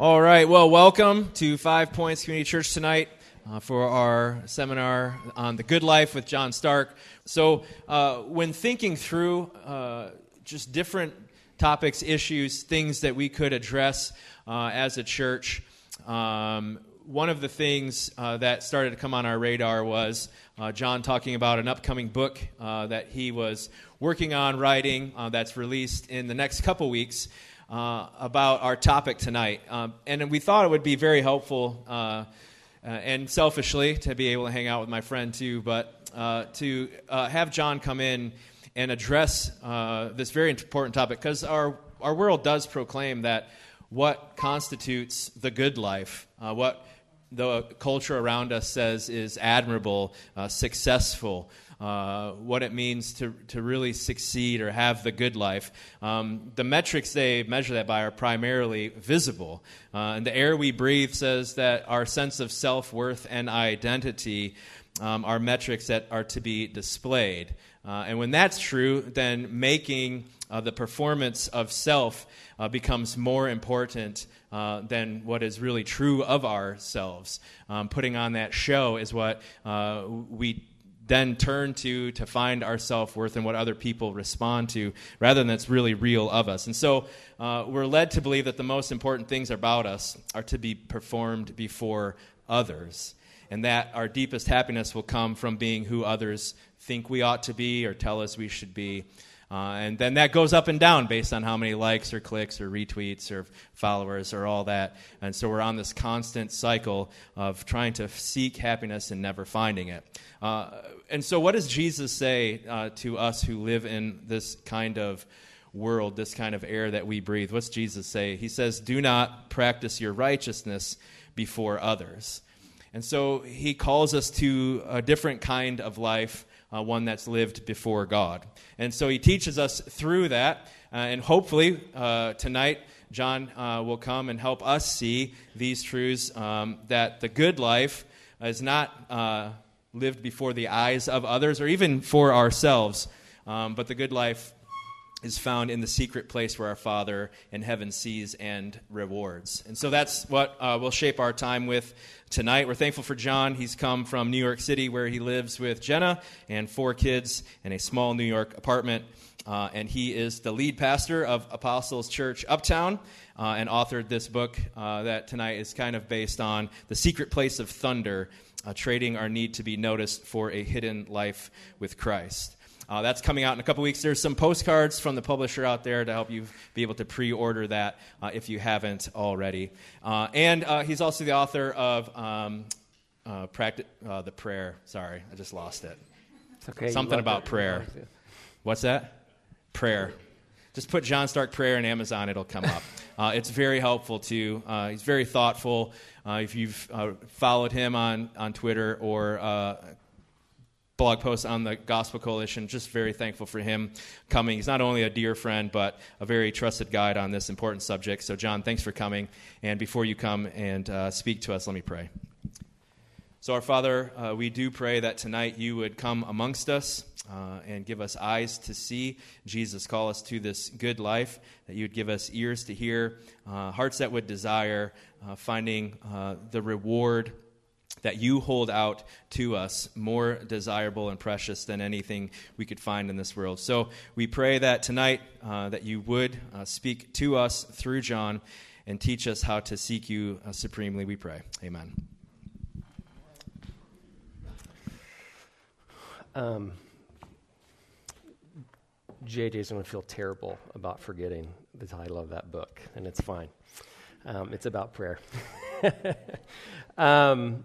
All right. Well, welcome to Five Points Community Church tonight uh, for our seminar on the good life with John Starke. So, uh, when thinking through uh, just different topics, issues, things that we could address uh, as a church, um, one of the things uh, that started to come on our radar was uh, John talking about an upcoming book that he was working on writing that's released in the next couple weeks uh, about our topic tonight. Um, and we thought it would be very helpful uh, uh, and selfishly to be able to hang out with my friend too, but uh, to uh, have John come in and address this very important topic because our, our world does proclaim that what constitutes the good life, what the culture around us says is admirable, successful, uh, what it means to, to really succeed or have the good life. Um, the metrics they measure that by are primarily visible. Uh, and the air we breathe says that our sense of self worth and identity um, are metrics that are to be displayed. Uh, and when that's true, then making uh, the performance of self uh, becomes more important uh, than what is really true of ourselves. Um, putting on that show is what uh, we then turn to to find our self worth and what other people respond to, rather than that's really real of us. And so uh, we're led to believe that the most important things about us are to be performed before others, and that our deepest happiness will come from being who others think we ought to be or tell us we should be. Uh, and then that goes up and down based on how many likes or clicks or retweets or followers or all that. And so we're on this constant cycle of trying to seek happiness and never finding it. Uh, and so, what does Jesus say uh, to us who live in this kind of world, this kind of air that we breathe? What's Jesus say? He says, Do not practice your righteousness before others. And so, he calls us to a different kind of life uh, one that's lived before God. And so he teaches us through that, uh, and hopefully uh, tonight John uh, will come and help us see these truths um, that the good life is not uh, lived before the eyes of others or even for ourselves, um, but the good life is found in the secret place where our Father in heaven sees and rewards. And so that's what uh, we'll shape our time with tonight. We're thankful for John. He's come from New York City, where he lives with Jenna and four kids in a small New York apartment. Uh, and he is the lead pastor of Apostles Church Uptown uh, and authored this book uh, that tonight is kind of based on the secret place of thunder, uh, trading our need to be noticed for a hidden life with Christ. Uh, that's coming out in a couple weeks. There's some postcards from the publisher out there to help you be able to pre order that uh, if you haven't already. Uh, and uh, he's also the author of um, uh, practi- uh, The Prayer. Sorry, I just lost it. It's Okay, Something about prayer. What's that? Prayer. Just put John Starke Prayer in Amazon, it'll come up. Uh, it's very helpful too. Uh, he's very thoughtful. Uh, if you've followed him on, on Twitter or blog post on the Gospel Coalition. Just very thankful for him coming. He's not only a dear friend, but a very trusted guide on this important subject. So, John, thanks for coming. And before you come and uh, speak to us, let me pray. So, our Father, uh, we do pray that tonight you would come amongst us uh, and give us eyes to see. Jesus, call us to this good life, that you would give us ears to hear, uh, hearts that would desire uh, finding uh, the reward that you hold out to us more desirable and precious than anything we could find in this world. So we pray that tonight uh, that you would uh, speak to us through John and teach us how to seek you uh, supremely. We pray. Amen. Um, JJ's going to feel terrible about forgetting the title of that book, and it's fine. Um, it's about prayer. um,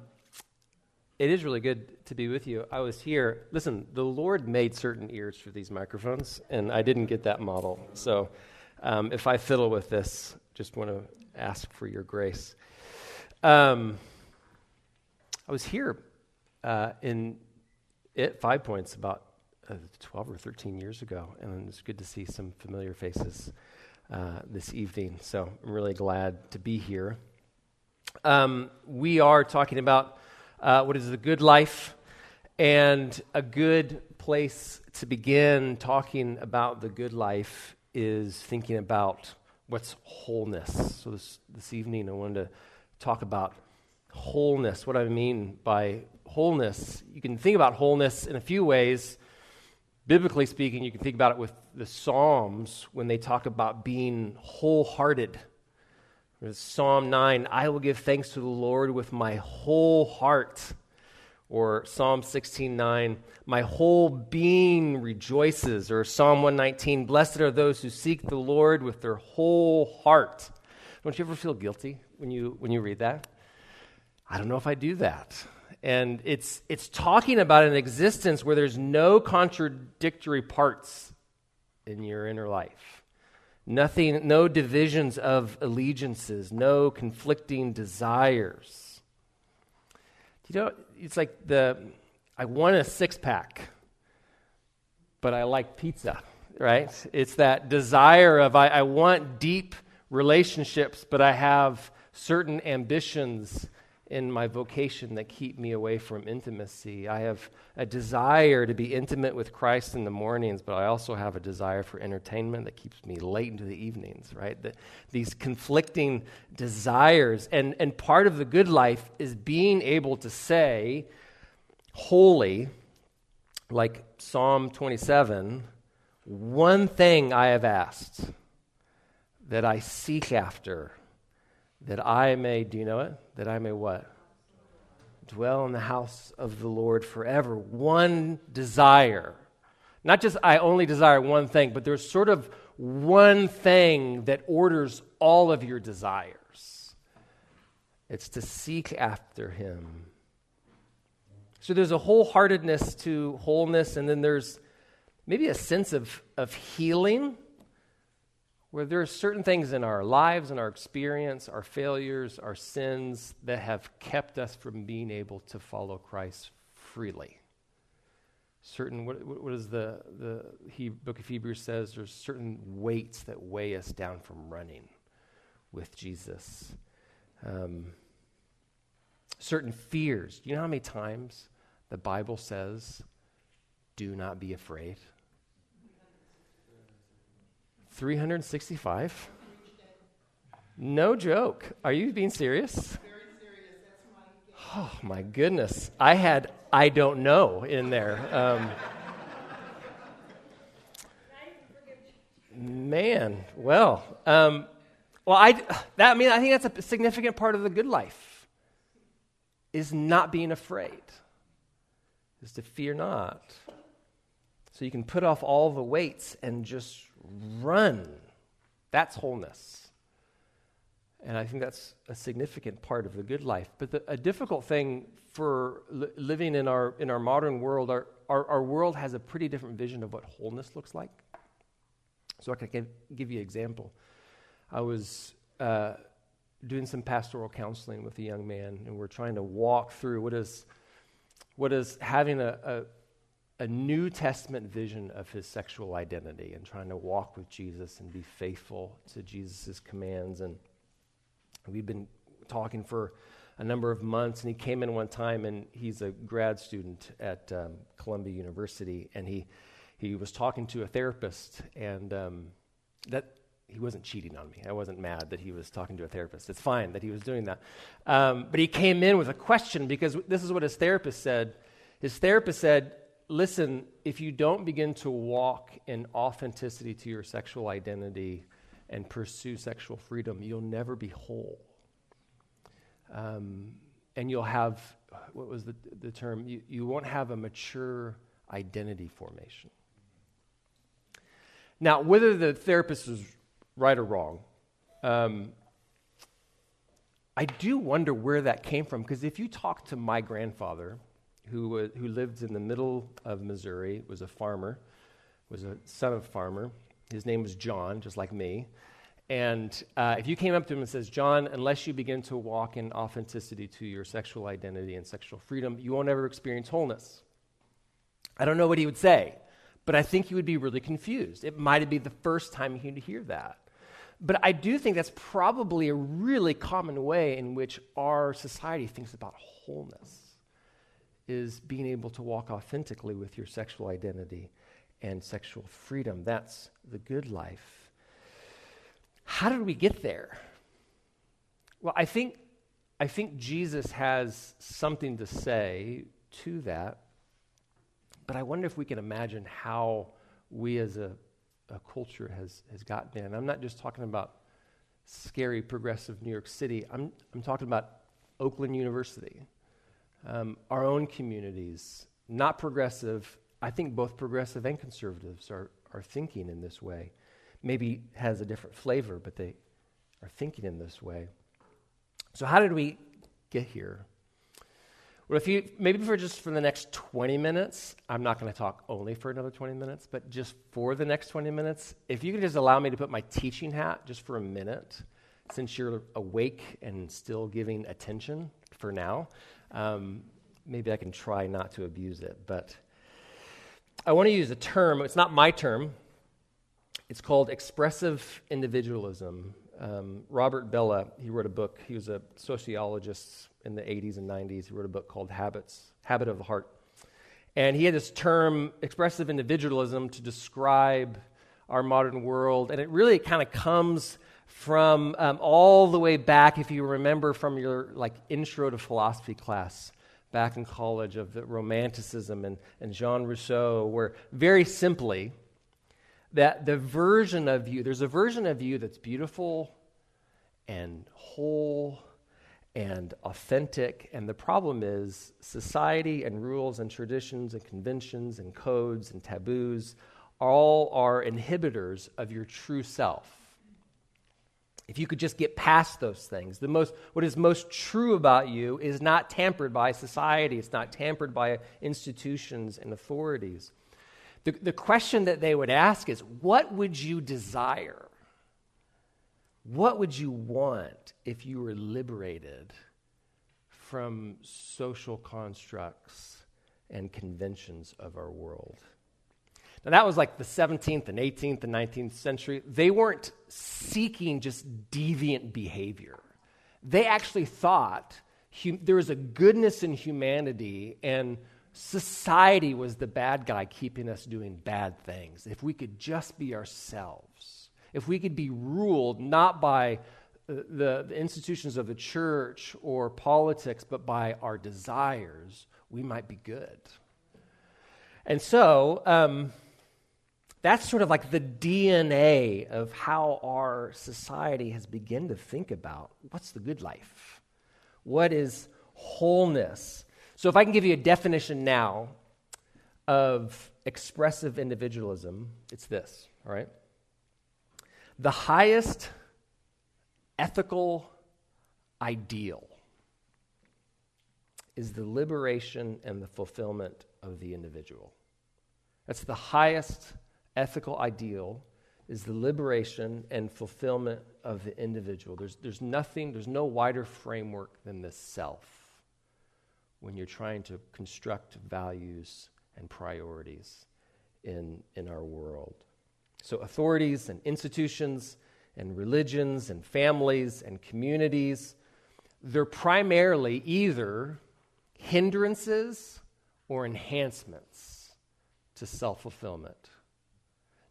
it is really good to be with you. I was here. Listen, the Lord made certain ears for these microphones, and I didn't get that model. So um, if I fiddle with this, just want to ask for your grace. Um, I was here uh, in it, Five Points, about uh, 12 or 13 years ago, and it's good to see some familiar faces uh, this evening. So I'm really glad to be here. Um, we are talking about uh, what is a good life, and a good place to begin talking about the good life is thinking about what's wholeness. So this, this evening I wanted to talk about wholeness. What I mean by wholeness, you can think about wholeness in a few ways. Biblically speaking, you can think about it with the Psalms when they talk about being wholehearted. Psalm 9, I will give thanks to the Lord with my whole heart. Or Psalm 16:9, my whole being rejoices. Or Psalm 119, blessed are those who seek the Lord with their whole heart. Don't you ever feel guilty when you when you read that? I don't know if I do that. And it's it's talking about an existence where there's no contradictory parts in your inner life. Nothing, no divisions of allegiances, no conflicting desires. You know, it's like the I want a six pack, but I like pizza, right? It's that desire of I, I want deep relationships, but I have certain ambitions in my vocation that keep me away from intimacy. I have a desire to be intimate with Christ in the mornings, but I also have a desire for entertainment that keeps me late into the evenings, right? The, these conflicting desires. And, and part of the good life is being able to say, holy, like Psalm 27, one thing I have asked that I seek after that I may, do you know it? That I may what? Dwell in the house of the Lord forever. One desire. Not just I only desire one thing, but there's sort of one thing that orders all of your desires. It's to seek after Him. So there's a wholeheartedness to wholeness, and then there's maybe a sense of, of healing where there are certain things in our lives and our experience, our failures, our sins that have kept us from being able to follow Christ freely. Certain, what, what is the, the he, book of Hebrews says, there's certain weights that weigh us down from running with Jesus. Um, certain fears. Do you know how many times the Bible says, do not be afraid? 365? No joke. Are you being serious? Oh, my goodness. I had I don't know in there. Um, man, well, um, well, I that I mean I think that's a significant part of the good life. Is not being afraid. Is to fear not. So you can put off all the weights and just run. That's wholeness. And I think that's a significant part of the good life. But the, a difficult thing for li- living in our, in our modern world, our, our, our, world has a pretty different vision of what wholeness looks like. So I can give, give you an example. I was uh, doing some pastoral counseling with a young man, and we're trying to walk through what is, what is having a, a a New Testament vision of his sexual identity and trying to walk with Jesus and be faithful to Jesus' commands. And we've been talking for a number of months, and he came in one time, and he's a grad student at um, Columbia University, and he he was talking to a therapist, and um, that he wasn't cheating on me. I wasn't mad that he was talking to a therapist. It's fine that he was doing that, um, but he came in with a question because this is what his therapist said. His therapist said, listen, if you don't begin to walk in authenticity to your sexual identity and pursue sexual freedom, you'll never be whole. Um, and you'll have, what was the, the term? You, you won't have a mature identity formation. Now, whether the therapist is right or wrong, um, I do wonder where that came from because if you talk to my grandfather, who, uh, who lived in the middle of Missouri, was a farmer, was a son of a farmer. His name was John, just like me. And uh, if you came up to him and says, John, unless you begin to walk in authenticity to your sexual identity and sexual freedom, you won't ever experience wholeness. I don't know what he would say, but I think he would be really confused. It might be the first time he'd hear that. But I do think that's probably a really common way in which our society thinks about wholeness is being able to walk authentically with your sexual identity and sexual freedom. That's the good life. how did we get there? Well, I think, I think Jesus has something to say to that, but I wonder if we can imagine how we as a, a culture has, has gotten there. And I'm not just talking about scary progressive New York City, I'm, I'm talking about Oakland University, um, our own communities, not progressive. I think both progressive and conservatives are, are thinking in this way. Maybe has a different flavor, but they are thinking in this way. So, how did we get here? Well, if you maybe for just for the next 20 minutes, I'm not going to talk only for another 20 minutes, but just for the next 20 minutes, if you could just allow me to put my teaching hat just for a minute, since you're awake and still giving attention for now, um, maybe I can try not to abuse it. But I want to use a term, it's not my term, it's called expressive individualism. Um, Robert Bellah, he wrote a book, he was a sociologist in the 80s and 90s. He wrote a book called Habits, Habit of the Heart. And he had this term, expressive individualism, to describe our modern world. And it really kind of comes from um, all the way back, if you remember from your like intro to philosophy class back in college of the Romanticism and, and Jean Rousseau, where very simply, that the version of you, there's a version of you that's beautiful and whole and authentic. And the problem is society and rules and traditions and conventions and codes and taboos all are inhibitors of your true self. If you could just get past those things, the most, what is most true about you is not tampered by society, it's not tampered by institutions and authorities. The, the question that they would ask is what would you desire? What would you want if you were liberated from social constructs and conventions of our world? Now, that was like the 17th and 18th and 19th century. They weren't seeking just deviant behavior. They actually thought hum- there was a goodness in humanity, and society was the bad guy keeping us doing bad things. If we could just be ourselves, if we could be ruled not by the, the institutions of the church or politics, but by our desires, we might be good. And so, um, that's sort of like the DNA of how our society has begun to think about what's the good life? What is wholeness? So, if I can give you a definition now of expressive individualism, it's this, all right? The highest ethical ideal is the liberation and the fulfillment of the individual. That's the highest ethical ideal is the liberation and fulfillment of the individual. There's, there's nothing, there's no wider framework than the self when you're trying to construct values and priorities in, in our world. So, authorities and institutions and religions and families and communities, they're primarily either hindrances or enhancements to self fulfillment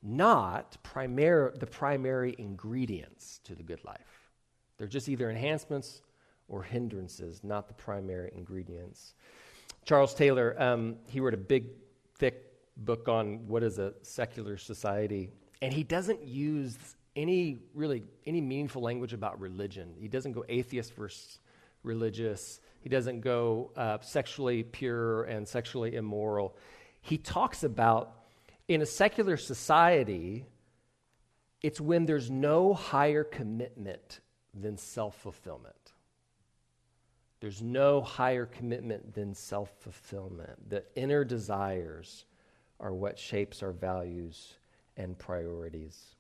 not primar- the primary ingredients to the good life. They're just either enhancements or hindrances, not the primary ingredients. Charles Taylor, um, he wrote a big, thick book on what is a secular society, and he doesn't use any really any meaningful language about religion. He doesn't go atheist versus religious. He doesn't go uh, sexually pure and sexually immoral. He talks about in a secular society, it's when there's no higher commitment than self fulfillment. There's no higher commitment than self fulfillment. The inner desires are what shapes our values and priorities.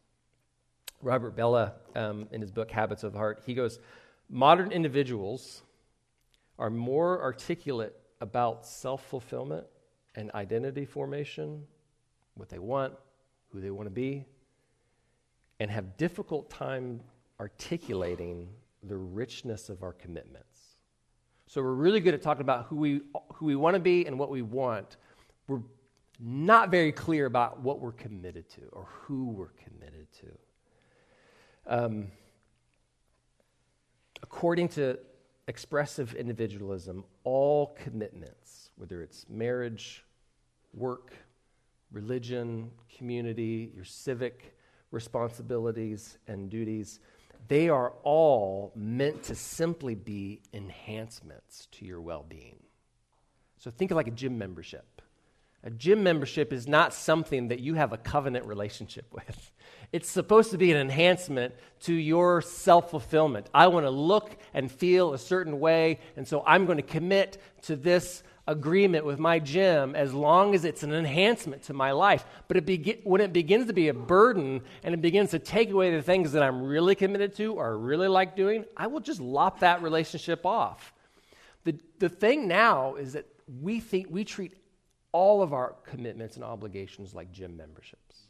Robert Bellah, um, in his book Habits of the Heart, he goes, Modern individuals are more articulate about self fulfillment and identity formation what they want, who they want to be, and have difficult time articulating the richness of our commitments. So we're really good at talking about who we, who we want to be and what we want. We're not very clear about what we're committed to or who we're committed to. Um, according to expressive individualism, all commitments, whether it's marriage, work, religion, community, your civic responsibilities and duties, they are all meant to simply be enhancements to your well being. So think of like a gym membership. A gym membership is not something that you have a covenant relationship with. It's supposed to be an enhancement to your self fulfillment. I want to look and feel a certain way, and so I'm going to commit to this agreement with my gym as long as it's an enhancement to my life. But it be- when it begins to be a burden and it begins to take away the things that I'm really committed to or really like doing, I will just lop that relationship off. The, the thing now is that we think we treat all of our commitments and obligations like gym memberships.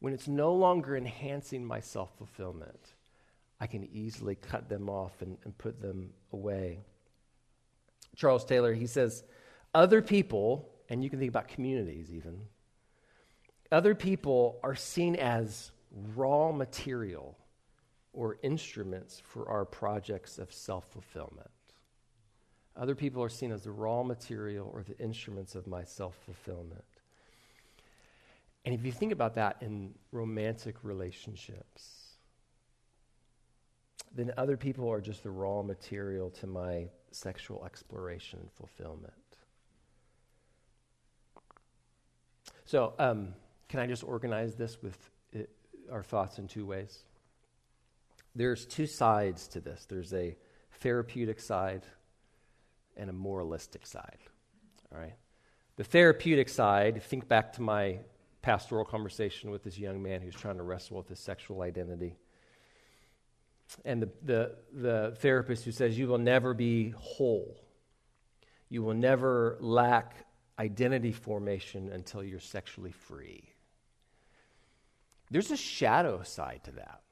When it's no longer enhancing my self fulfillment, I can easily cut them off and, and put them away. Charles Taylor, he says, other people, and you can think about communities even, other people are seen as raw material or instruments for our projects of self fulfillment. Other people are seen as the raw material or the instruments of my self fulfillment. And if you think about that in romantic relationships, then other people are just the raw material to my sexual exploration and fulfillment. So, um, can I just organize this with it, our thoughts in two ways? There's two sides to this there's a therapeutic side and a moralistic side. All right? The therapeutic side, think back to my pastoral conversation with this young man who's trying to wrestle with his sexual identity. And the, the, the therapist who says, You will never be whole. You will never lack identity formation until you're sexually free. There's a shadow side to that.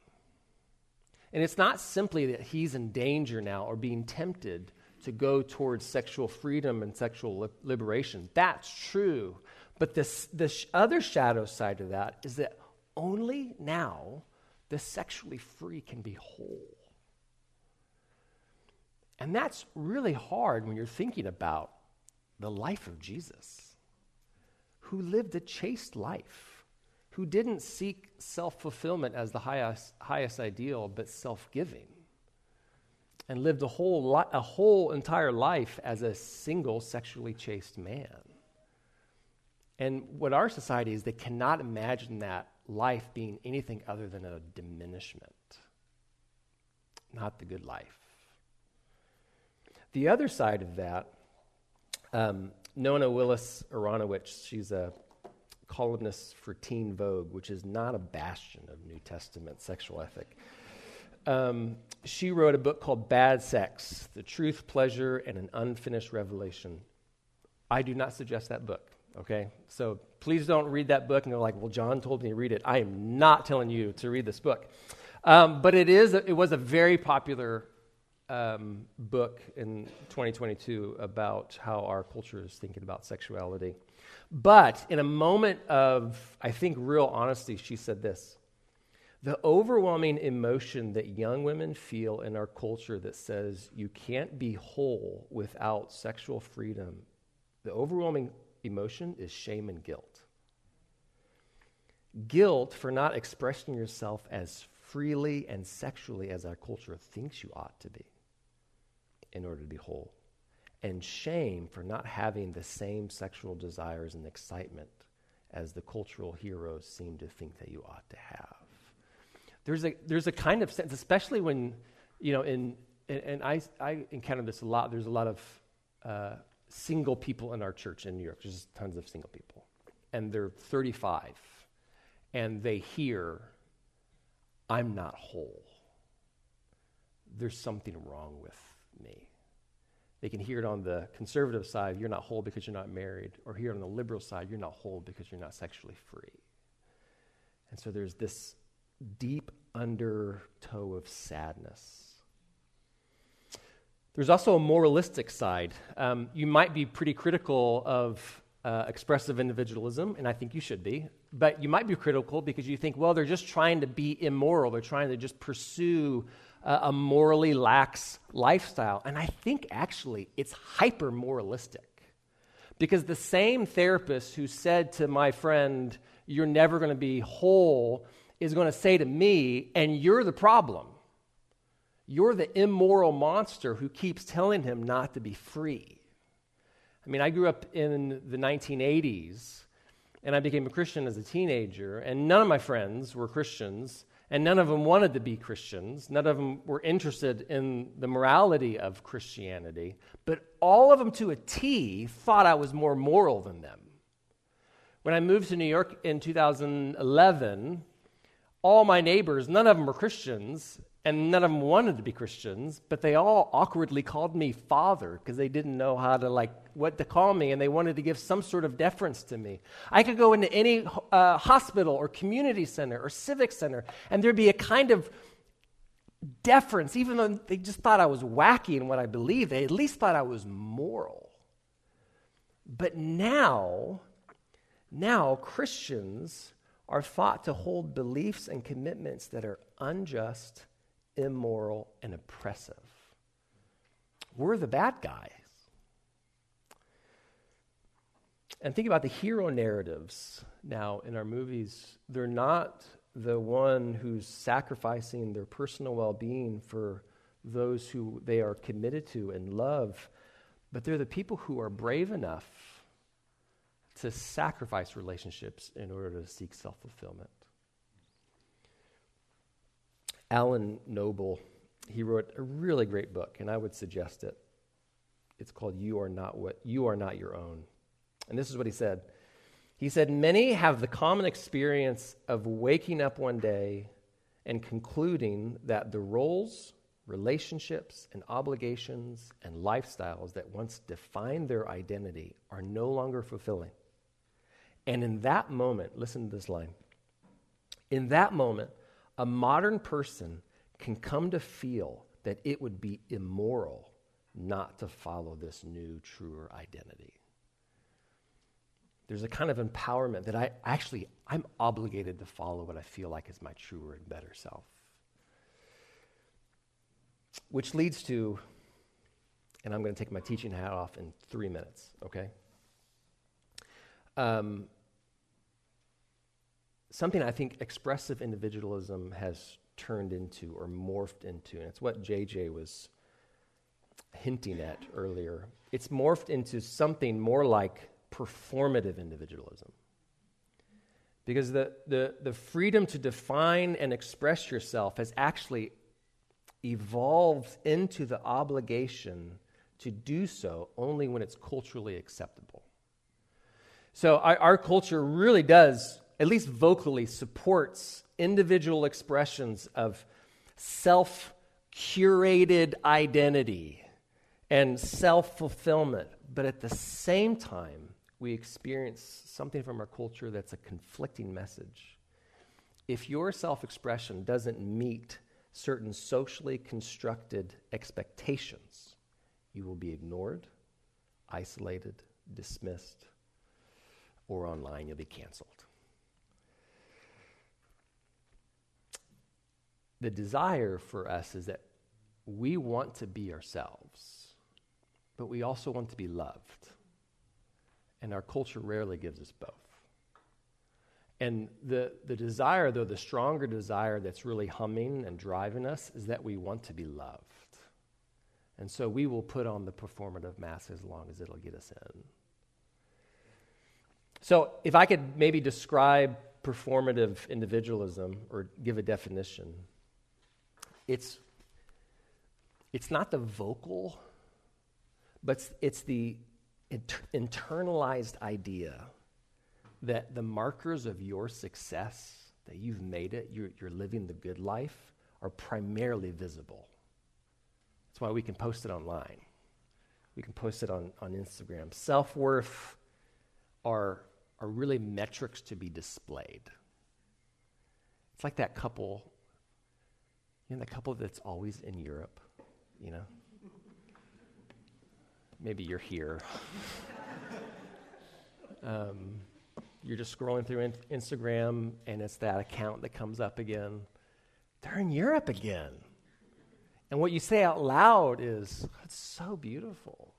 And it's not simply that he's in danger now or being tempted to go towards sexual freedom and sexual li- liberation. That's true. But this, the other shadow side of that is that only now the sexually free can be whole. And that's really hard when you're thinking about the life of Jesus, who lived a chaste life, who didn't seek self fulfillment as the highest, highest ideal, but self giving and lived a whole, li- a whole entire life as a single sexually chaste man. And what our society is, they cannot imagine that life being anything other than a diminishment, not the good life. The other side of that, um, Nona Willis Aronowitz, she's a columnist for Teen Vogue, which is not a bastion of New Testament sexual ethic um, she wrote a book called Bad Sex The Truth, Pleasure, and an Unfinished Revelation. I do not suggest that book, okay? So please don't read that book and go like, well, John told me to read it. I am not telling you to read this book. Um, but it, is, it was a very popular um, book in 2022 about how our culture is thinking about sexuality. But in a moment of, I think, real honesty, she said this the overwhelming emotion that young women feel in our culture that says you can't be whole without sexual freedom, the overwhelming emotion is shame and guilt. Guilt for not expressing yourself as freely and sexually as our culture thinks you ought to be in order to be whole. And shame for not having the same sexual desires and excitement as the cultural heroes seem to think that you ought to have there's a, there's a kind of sense, especially when, you know, in, and, and I, I encounter this a lot. There's a lot of uh, single people in our church in New York. There's tons of single people. And they're 35. And they hear, I'm not whole. There's something wrong with me. They can hear it on the conservative side, you're not whole because you're not married. Or hear it on the liberal side, you're not whole because you're not sexually free. And so there's this deep undertow of sadness. There's also a moralistic side. Um, you might be pretty critical of uh, expressive individualism, and I think you should be, but you might be critical because you think, well, they're just trying to be immoral. They're trying to just pursue a, a morally lax lifestyle. And I think actually it's hyper moralistic. Because the same therapist who said to my friend, You're never going to be whole, is going to say to me, And you're the problem. You're the immoral monster who keeps telling him not to be free. I mean, I grew up in the 1980s and I became a Christian as a teenager, and none of my friends were Christians, and none of them wanted to be Christians. None of them were interested in the morality of Christianity, but all of them to a T thought I was more moral than them. When I moved to New York in 2011, all my neighbors, none of them were Christians, and none of them wanted to be Christians, but they all awkwardly called me father because they didn't know how to like what to call me, and they wanted to give some sort of deference to me. I could go into any uh, hospital or community center or civic center, and there'd be a kind of deference, even though they just thought I was wacky in what I believed. They at least thought I was moral. But now, now Christians are thought to hold beliefs and commitments that are unjust immoral, and oppressive. We're the bad guys. And think about the hero narratives now in our movies. They're not the one who's sacrificing their personal well being for those who they are committed to and love, but they're the people who are brave enough to sacrifice relationships in order to seek self fulfillment. Alan Noble, he wrote a really great book, and I would suggest it. It's called You Are Not What You Are Not Your Own. And this is what he said. He said, Many have the common experience of waking up one day and concluding that the roles, relationships, and obligations and lifestyles that once defined their identity are no longer fulfilling. And in that moment, listen to this line. In that moment, a modern person can come to feel that it would be immoral not to follow this new, truer identity. There's a kind of empowerment that I actually, I'm obligated to follow what I feel like is my truer and better self. Which leads to, and I'm going to take my teaching hat off in three minutes, okay? Um, something I think expressive individualism has turned into or morphed into, and it's what JJ was hinting at earlier. It's morphed into something more like performative individualism. Because the, the, the freedom to define and express yourself has actually evolved into the obligation to do so only when it's culturally acceptable. So our, our culture really does at least vocally, supports individual expressions of self curated identity and self fulfillment. But at the same time, we experience something from our culture that's a conflicting message. If your self expression doesn't meet certain socially constructed expectations, you will be ignored, isolated, dismissed, or online you'll be canceled. The desire for us is that we want to be ourselves, but we also want to be loved. And our culture rarely gives us both. And the, the desire, though, the stronger desire that's really humming and driving us is that we want to be loved. And so we will put on the performative mask as long as it'll get us in. So, if I could maybe describe performative individualism or give a definition, it's, it's not the vocal, but it's, the inter- internalized idea that the markers of your success, that you've made it, you're, you're living the good life, are primarily visible. That's why we can post it online. We can post it on, on Instagram. Self worth are, are really metrics to be displayed. It's like that couple you know, the couple that's always in Europe, you know? Maybe you're here. um, you're just scrolling through in- Instagram and it's that account that comes up again. They're in Europe again. And what you say out loud is, it's so beautiful.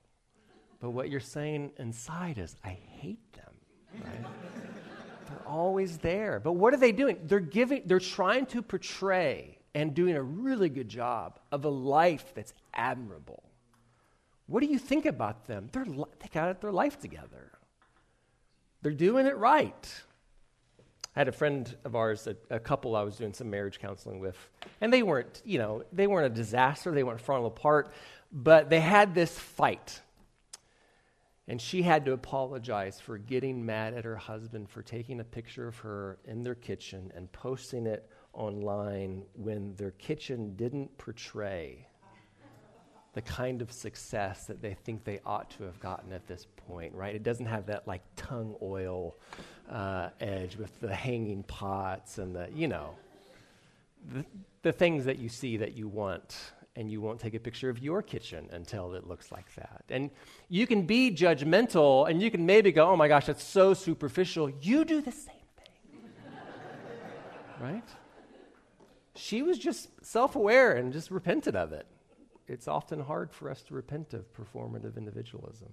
But what you're saying inside is, I hate them. Right? they're always there. But what are they doing? They're giving, they're trying to portray and doing a really good job of a life that's admirable. What do you think about them? They're, they got their life together. They're doing it right. I had a friend of ours, a, a, couple I was doing some marriage counseling with, and they weren't, you know, they weren't a disaster, they weren't falling apart, but they had this fight. And she had to apologize for getting mad at her husband for taking a picture of her in their kitchen and posting it online when their kitchen didn't portray the kind of success that they think they ought to have gotten at this point, right? It doesn't have that like tung oil uh, edge with the hanging pots and the, you know, the, the things that you see that you want. And you won't take a picture of your kitchen until it looks like that. And you can be judgmental and you can maybe go, oh my gosh, that's so superficial. You do the same thing. right? She was just self aware and just repented of it it's often hard for us to repent of performative individualism.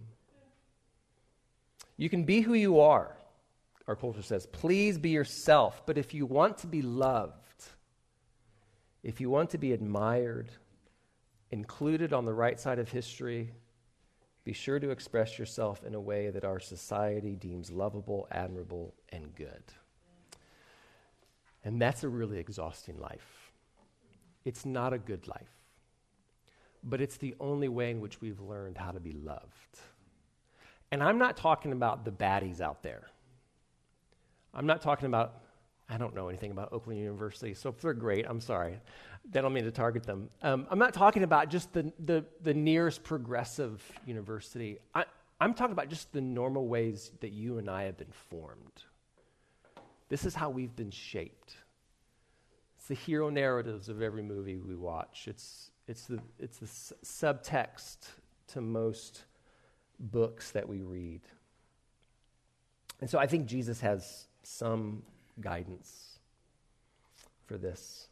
You can be who you are, our culture says. Please be yourself. But if you want to be loved, if you want to be admired, included on the right side of history, be sure to express yourself in a way that our society deems lovable, admirable, and good. And that's a really exhausting life. It's not a good life but it's the only way in which we've learned how to be loved. And I'm not talking about the baddies out there. I'm not talking about, I don't know anything about Oakland University, so if they're great, I'm sorry. I don't mean to target them. Um, I'm not talking about just the, the, the nearest progressive university. I, I'm talking about just the normal ways that you and I have been formed. This is how we've been shaped. It's the hero narratives of every movie we watch. It's it's the, it's the subtext to most books that we read. And so I think Jesus has some guidance for this.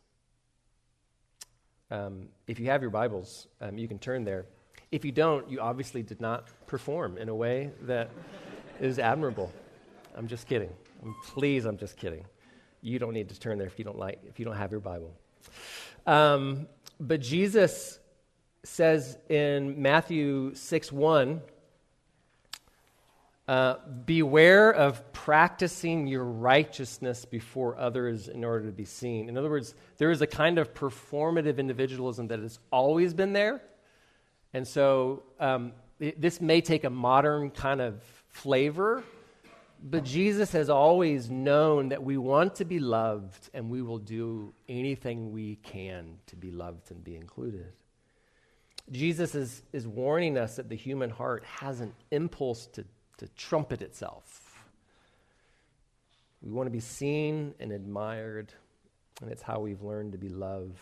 Um, if you have your Bibles, um, you can turn there. If you don't, you obviously did not perform in a way that is admirable. I'm just kidding. I'm, please, I'm just kidding. You don't need to turn there if you don't like if you don't have your Bible. Um, but Jesus says in Matthew 6 1, uh, beware of practicing your righteousness before others in order to be seen. In other words, there is a kind of performative individualism that has always been there. And so um, it, this may take a modern kind of flavor, but Jesus has always known that we want to be loved and we will do anything we can to be loved and be included. Jesus is, is warning us that the human heart has an impulse to, to trumpet itself. We want to be seen and admired, and it's how we've learned to be loved.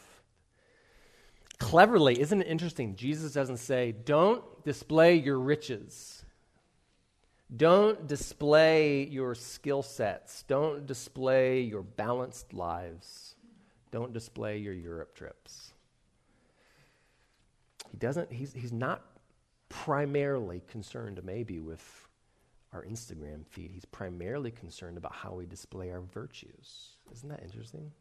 Cleverly, isn't it interesting? Jesus doesn't say, Don't display your riches don't display your skill sets. Don't display your balanced lives. Don't display your Europe trips. He doesn't, he's, he's not primarily concerned, maybe, with our Instagram feed. He's primarily concerned about how we display our virtues. Isn't that interesting?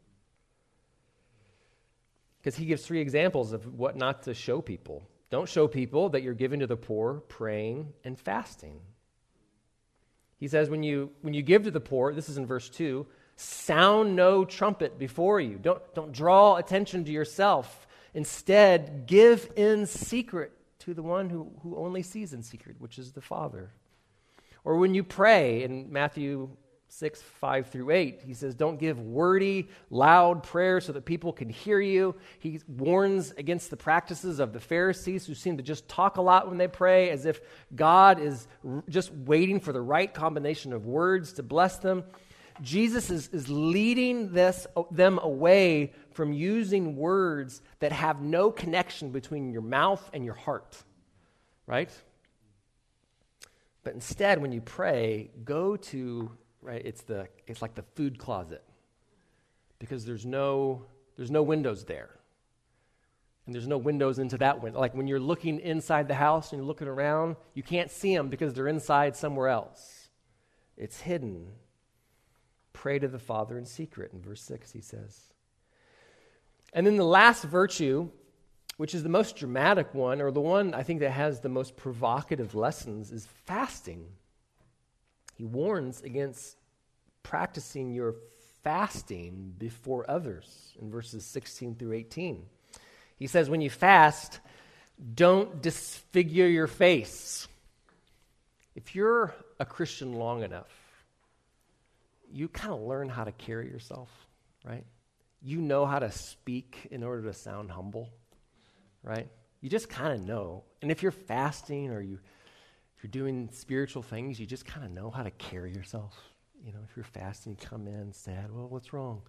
Because he gives three examples of what not to show people. Don't show people that you're giving to the poor, praying, and fasting. He says, when you, when you give to the poor, this is in verse 2, sound no trumpet before you. Don't, don't draw attention to yourself. Instead, give in secret to the one who, who only sees in secret, which is the Father. Or when you pray in Matthew 6, 5 through 8. He says, Don't give wordy, loud prayers so that people can hear you. He warns against the practices of the Pharisees who seem to just talk a lot when they pray, as if God is just waiting for the right combination of words to bless them. Jesus is, is leading this, them away from using words that have no connection between your mouth and your heart, right? But instead, when you pray, go to right? It's, the, it's like the food closet because there's no, there's no windows there. And there's no windows into that window. Like when you're looking inside the house and you're looking around, you can't see them because they're inside somewhere else. It's hidden. Pray to the Father in secret, in verse 6, he says. And then the last virtue, which is the most dramatic one, or the one I think that has the most provocative lessons, is fasting. He warns against practicing your fasting before others in verses 16 through 18. He says, When you fast, don't disfigure your face. If you're a Christian long enough, you kind of learn how to carry yourself, right? You know how to speak in order to sound humble, right? You just kind of know. And if you're fasting or you, if you're doing spiritual things, you just kind of know how to carry yourself. You know, if you're fasting, you come in sad, well, what's wrong?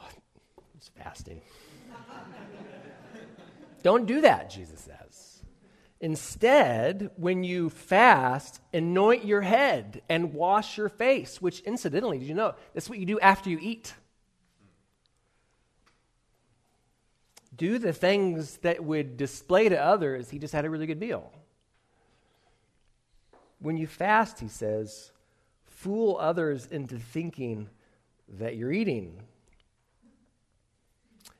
Oh, it's fasting. Don't do that, Jesus says. Instead, when you fast, anoint your head and wash your face, which incidentally, did you know, that's what you do after you eat. Do the things that would display to others he just had a really good meal. When you fast, he says, fool others into thinking that you're eating.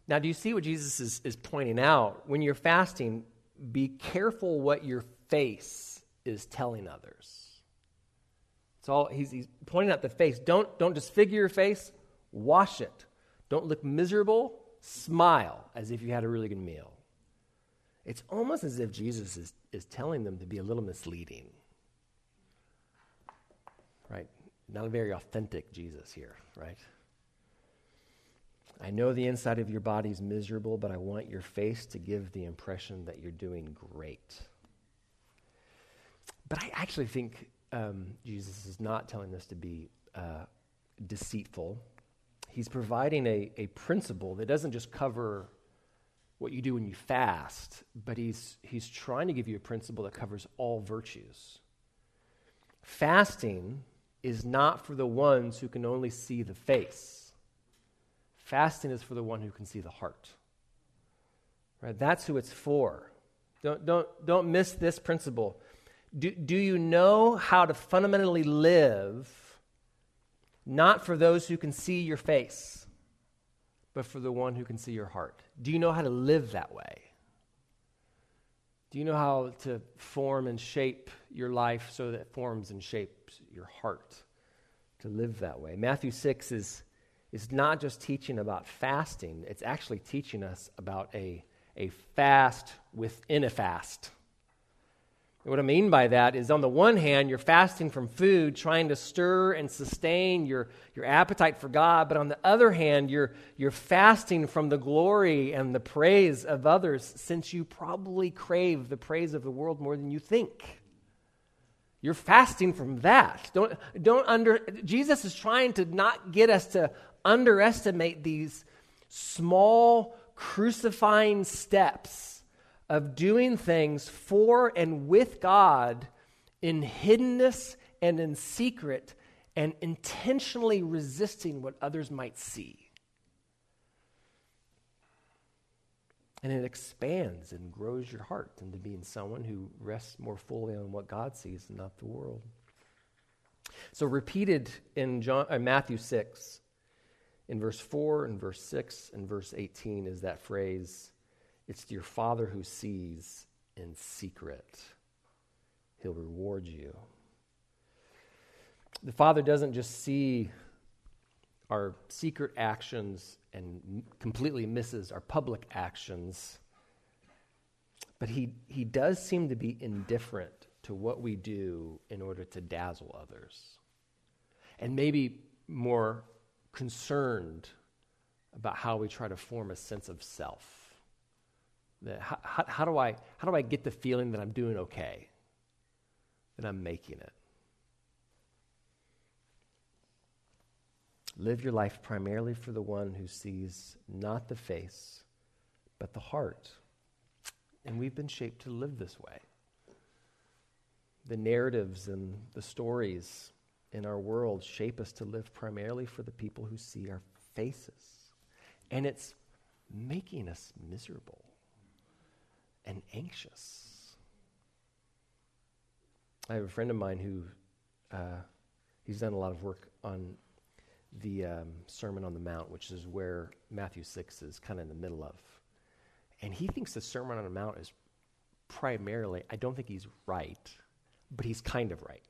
Now, do you see what Jesus is, is pointing out? When you're fasting, be careful what your face is telling others. It's all he's, he's pointing out the face. Don't, don't disfigure your face, wash it. Don't look miserable, smile as if you had a really good meal. It's almost as if Jesus is, is telling them to be a little misleading. Right? Not a very authentic Jesus here, right? I know the inside of your body is miserable, but I want your face to give the impression that you're doing great. But I actually think um, Jesus is not telling us to be uh, deceitful. He's providing a, a principle that doesn't just cover what you do when you fast, but he's, he's trying to give you a principle that covers all virtues. Fasting is not for the ones who can only see the face Fasting is for the one who can see the heart. Right? That's who it's for. Don't, don't, don't miss this principle. Do, do you know how to fundamentally live not for those who can see your face, but for the one who can see your heart? Do you know how to live that way? Do you know how to form and shape your life so that it forms and shapes your heart to live that way? Matthew 6 is is not just teaching about fasting, it's actually teaching us about a, a fast within a fast. And what I mean by that is, on the one hand, you're fasting from food, trying to stir and sustain your, your appetite for God. But on the other hand, you're, you're fasting from the glory and the praise of others, since you probably crave the praise of the world more than you think. You're fasting from that. Don't, don't under, Jesus is trying to not get us to underestimate these small crucifying steps of doing things for and with God in hiddenness and in secret and intentionally resisting what others might see. And it expands and grows your heart into being someone who rests more fully on what God sees and not the world. So, repeated in John, uh, Matthew 6, in verse 4 and verse 6 and verse 18 is that phrase it's your Father who sees in secret, He'll reward you. The Father doesn't just see our secret actions and completely misses our public actions, but he, he does seem to be indifferent to what we do in order to dazzle others. And maybe more concerned about how we try to form a sense of self. That how, how, how, do I, how do I get the feeling that I'm doing okay, that I'm making it? Live your life primarily for the one who sees not the face, but the heart. And we've been shaped to live this way. The narratives and the stories in our world shape us to live primarily for the people who see our faces. And it's making us miserable and anxious. I have a friend of mine who uh, he's done a lot of work on the um, Sermon on the Mount, which is where Matthew 6 is kind of in the middle of. And he thinks the Sermon on the Mount is primarily, I don't think he's right, but he's kind of right.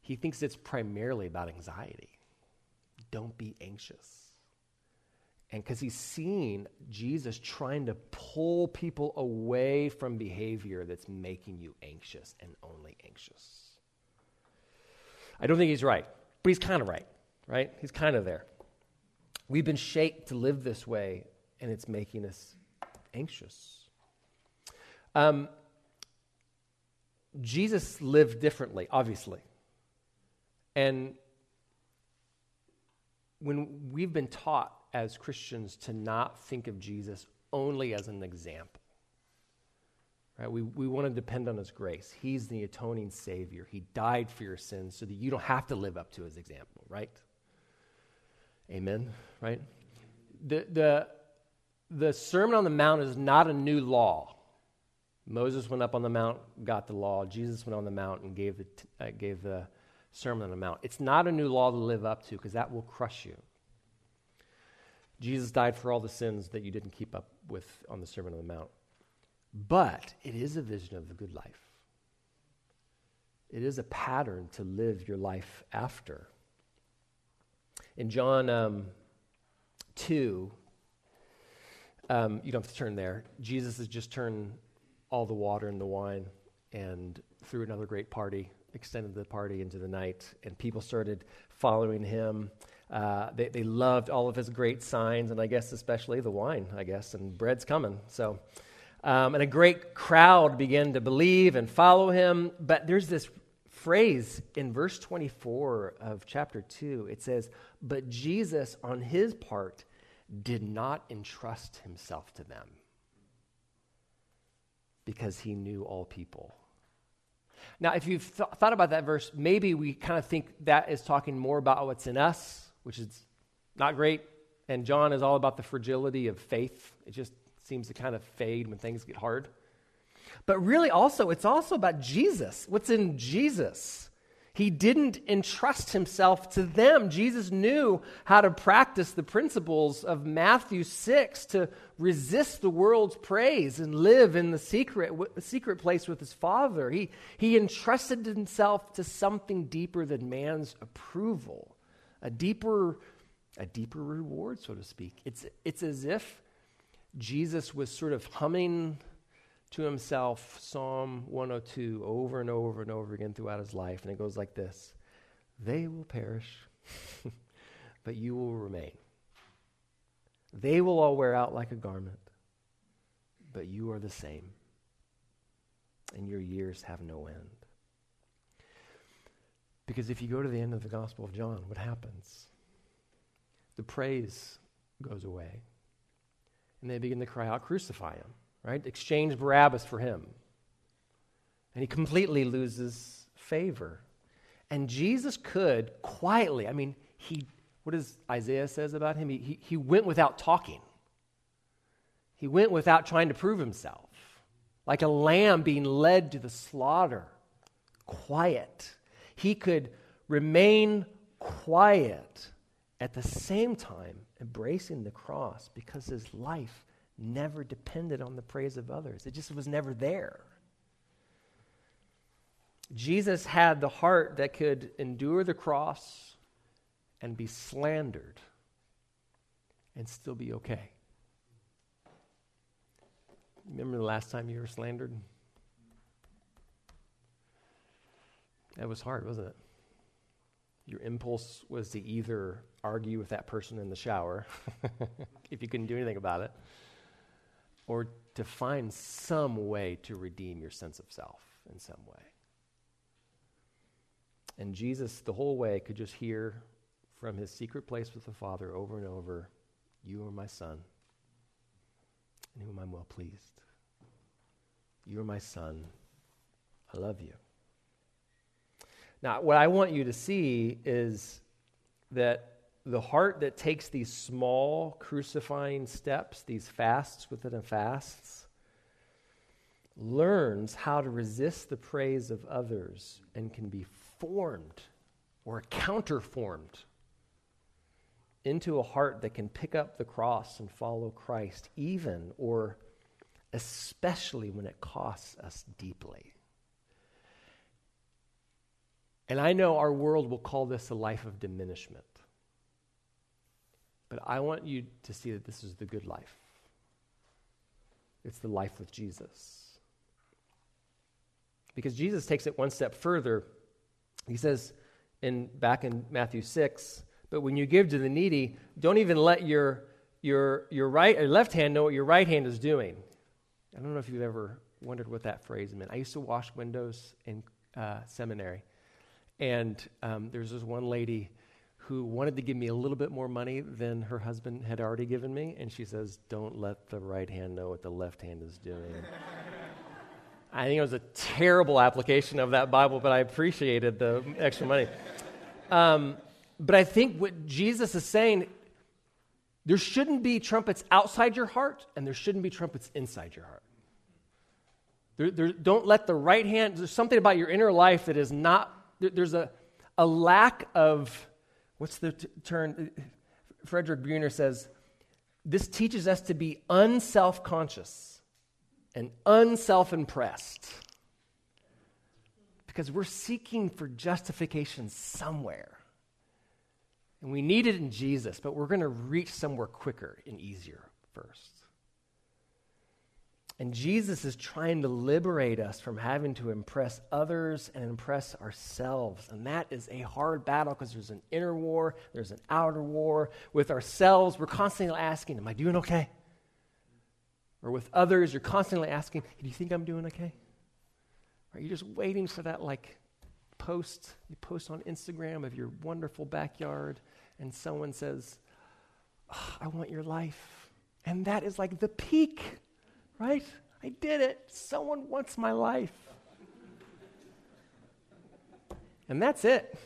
He thinks it's primarily about anxiety. Don't be anxious. And because he's seen Jesus trying to pull people away from behavior that's making you anxious and only anxious. I don't think he's right, but he's kind of right, right? He's kind of there. We've been shaped to live this way, and it's making us anxious. Um, Jesus lived differently, obviously. And when we've been taught as Christians to not think of Jesus only as an example, right? We, we want to depend on his grace. He's the atoning Savior. He died for your sins so that you don't have to live up to his example, right? Amen, right? The, the, the Sermon on the Mount is not a new law. Moses went up on the mount, got the law. Jesus went on the mount and gave the, uh, gave the Sermon on the Mount. It's not a new law to live up to because that will crush you. Jesus died for all the sins that you didn't keep up with on the Sermon on the Mount. But it is a vision of the good life. It is a pattern to live your life after. In John um, 2, um, you don't have to turn there. Jesus has just turned all the water into wine and threw another great party, extended the party into the night, and people started following him. Uh, they, they loved all of his great signs, and I guess especially the wine, I guess, and bread's coming. So, um, and a great crowd began to believe and follow him. But there's this phrase in verse 24 of chapter 2. It says, But Jesus, on his part, did not entrust himself to them because he knew all people. Now, if you've th- thought about that verse, maybe we kind of think that is talking more about what's in us which is not great. And John is all about the fragility of faith. It just seems to kind of fade when things get hard. But really, also, it's also about Jesus. What's in Jesus? He didn't entrust himself to them. Jesus knew how to practice the principles of Matthew 6 to resist the world's praise and live in the secret, secret place with his Father. He, he entrusted himself to something deeper than man's approval a deeper, a deeper reward, so to speak. It's, it's as if Jesus was sort of humming to himself Psalm 102 over and over and over again throughout his life. And it goes like this They will perish, but you will remain. They will all wear out like a garment, but you are the same, and your years have no end. Because if you go to the end of the Gospel of John, what happens? The praise goes away. And they begin to cry out, Crucify him, right? Exchange Barabbas for him. And he completely loses favor. And Jesus could quietly, I mean, he, what does Isaiah says about him? He, he, he went without talking. He went without trying to prove himself, like a lamb being led to the slaughter, quiet he could remain quiet at the same time embracing the cross because his life never depended on the praise of others. It just was never there. Jesus had the heart that could endure the cross and be slandered and still be okay. Remember the last time you were slandered? That was hard, wasn't it? Your impulse was to either argue with that person in the shower, if you couldn't do anything about it, or to find some way to redeem your sense of self in some way. And Jesus, the whole way, could just hear from his secret place with the Father over and over You are my Son, in whom I'm well pleased. You are my Son. I love you. Now, what I want you to see is that the heart that takes these small crucifying steps, these fasts within a fasts, learns how to resist the praise of others and can be formed or counterformed into a heart that can pick up the cross and follow Christ, even or especially when it costs us deeply. And I know our world will call this a life of diminishment. But I want you to see that this is the good life. It's the life with Jesus. Because Jesus takes it one step further. He says in back in Matthew 6, but when you give to the needy, don't even let your your your right or left hand know what your right hand is doing. I don't know if you've ever wondered what that phrase meant. I used to wash windows in uh, seminary, and um, there's this one lady who wanted to give me a little bit more money than her husband had already given me. And she says, Don't let the right hand know what the left hand is doing. I think it was a terrible application of that Bible, but I appreciated the extra money. Um, but I think what Jesus is saying, there shouldn't be trumpets outside your heart, and there shouldn't be trumpets inside your heart. There, there, don't let the right hand, there's something about your inner life that is not, there, there's a, a lack of What's the t- term? Uh, Frederick Buechner says, this teaches us to be unself conscious and unself impressed because we're seeking for justification somewhere. And we need it in Jesus, but we're going to reach somewhere quicker and easier first. And Jesus is trying to liberate us from having to impress others and impress ourselves. And that is a hard battle because there's an inner war, there's an outer war. With ourselves, we're constantly asking, Am I doing okay? Or with others, you're constantly asking, Do you think I'm doing okay? Are you just waiting for that, like, post you post on Instagram of your wonderful backyard, and someone says, oh, I want your life. And that is like the peak right? I did it. Someone wants my life. and that's it.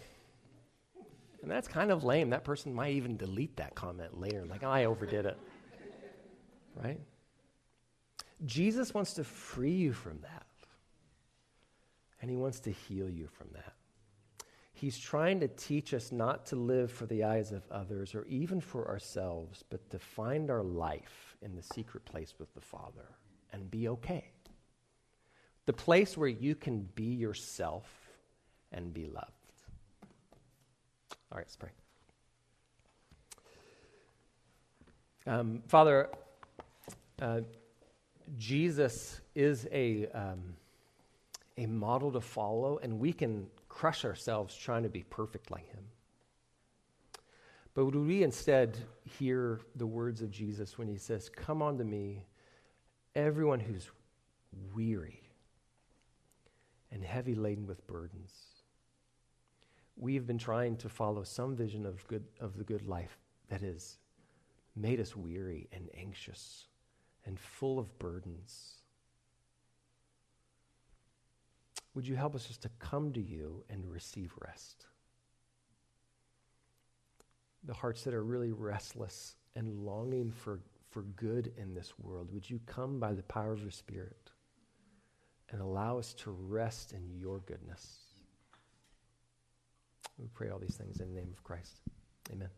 And that's kind of lame. That person might even delete that comment later, like, I overdid it. Right? Jesus wants to free you from that. And he wants to heal you from that. He's trying to teach us not to live for the eyes of others or even for ourselves, but to find our life in the secret place with the Father and be okay. The place where you can be yourself and be loved. All right, let's pray. Um, Father, uh, Jesus is a, um, a model to follow, and we can crush ourselves trying to be perfect like him. But would we instead hear the words of Jesus when he says, Come unto me, everyone who's weary and heavy laden with burdens. We have been trying to follow some vision of, good, of the good life that has made us weary and anxious and full of burdens. Would you help us just to come to you and receive rest? The hearts that are really restless and longing for for good in this world. Would you come by the power of your Spirit and allow us to rest in your goodness? We pray all these things in the name of Christ. Amen.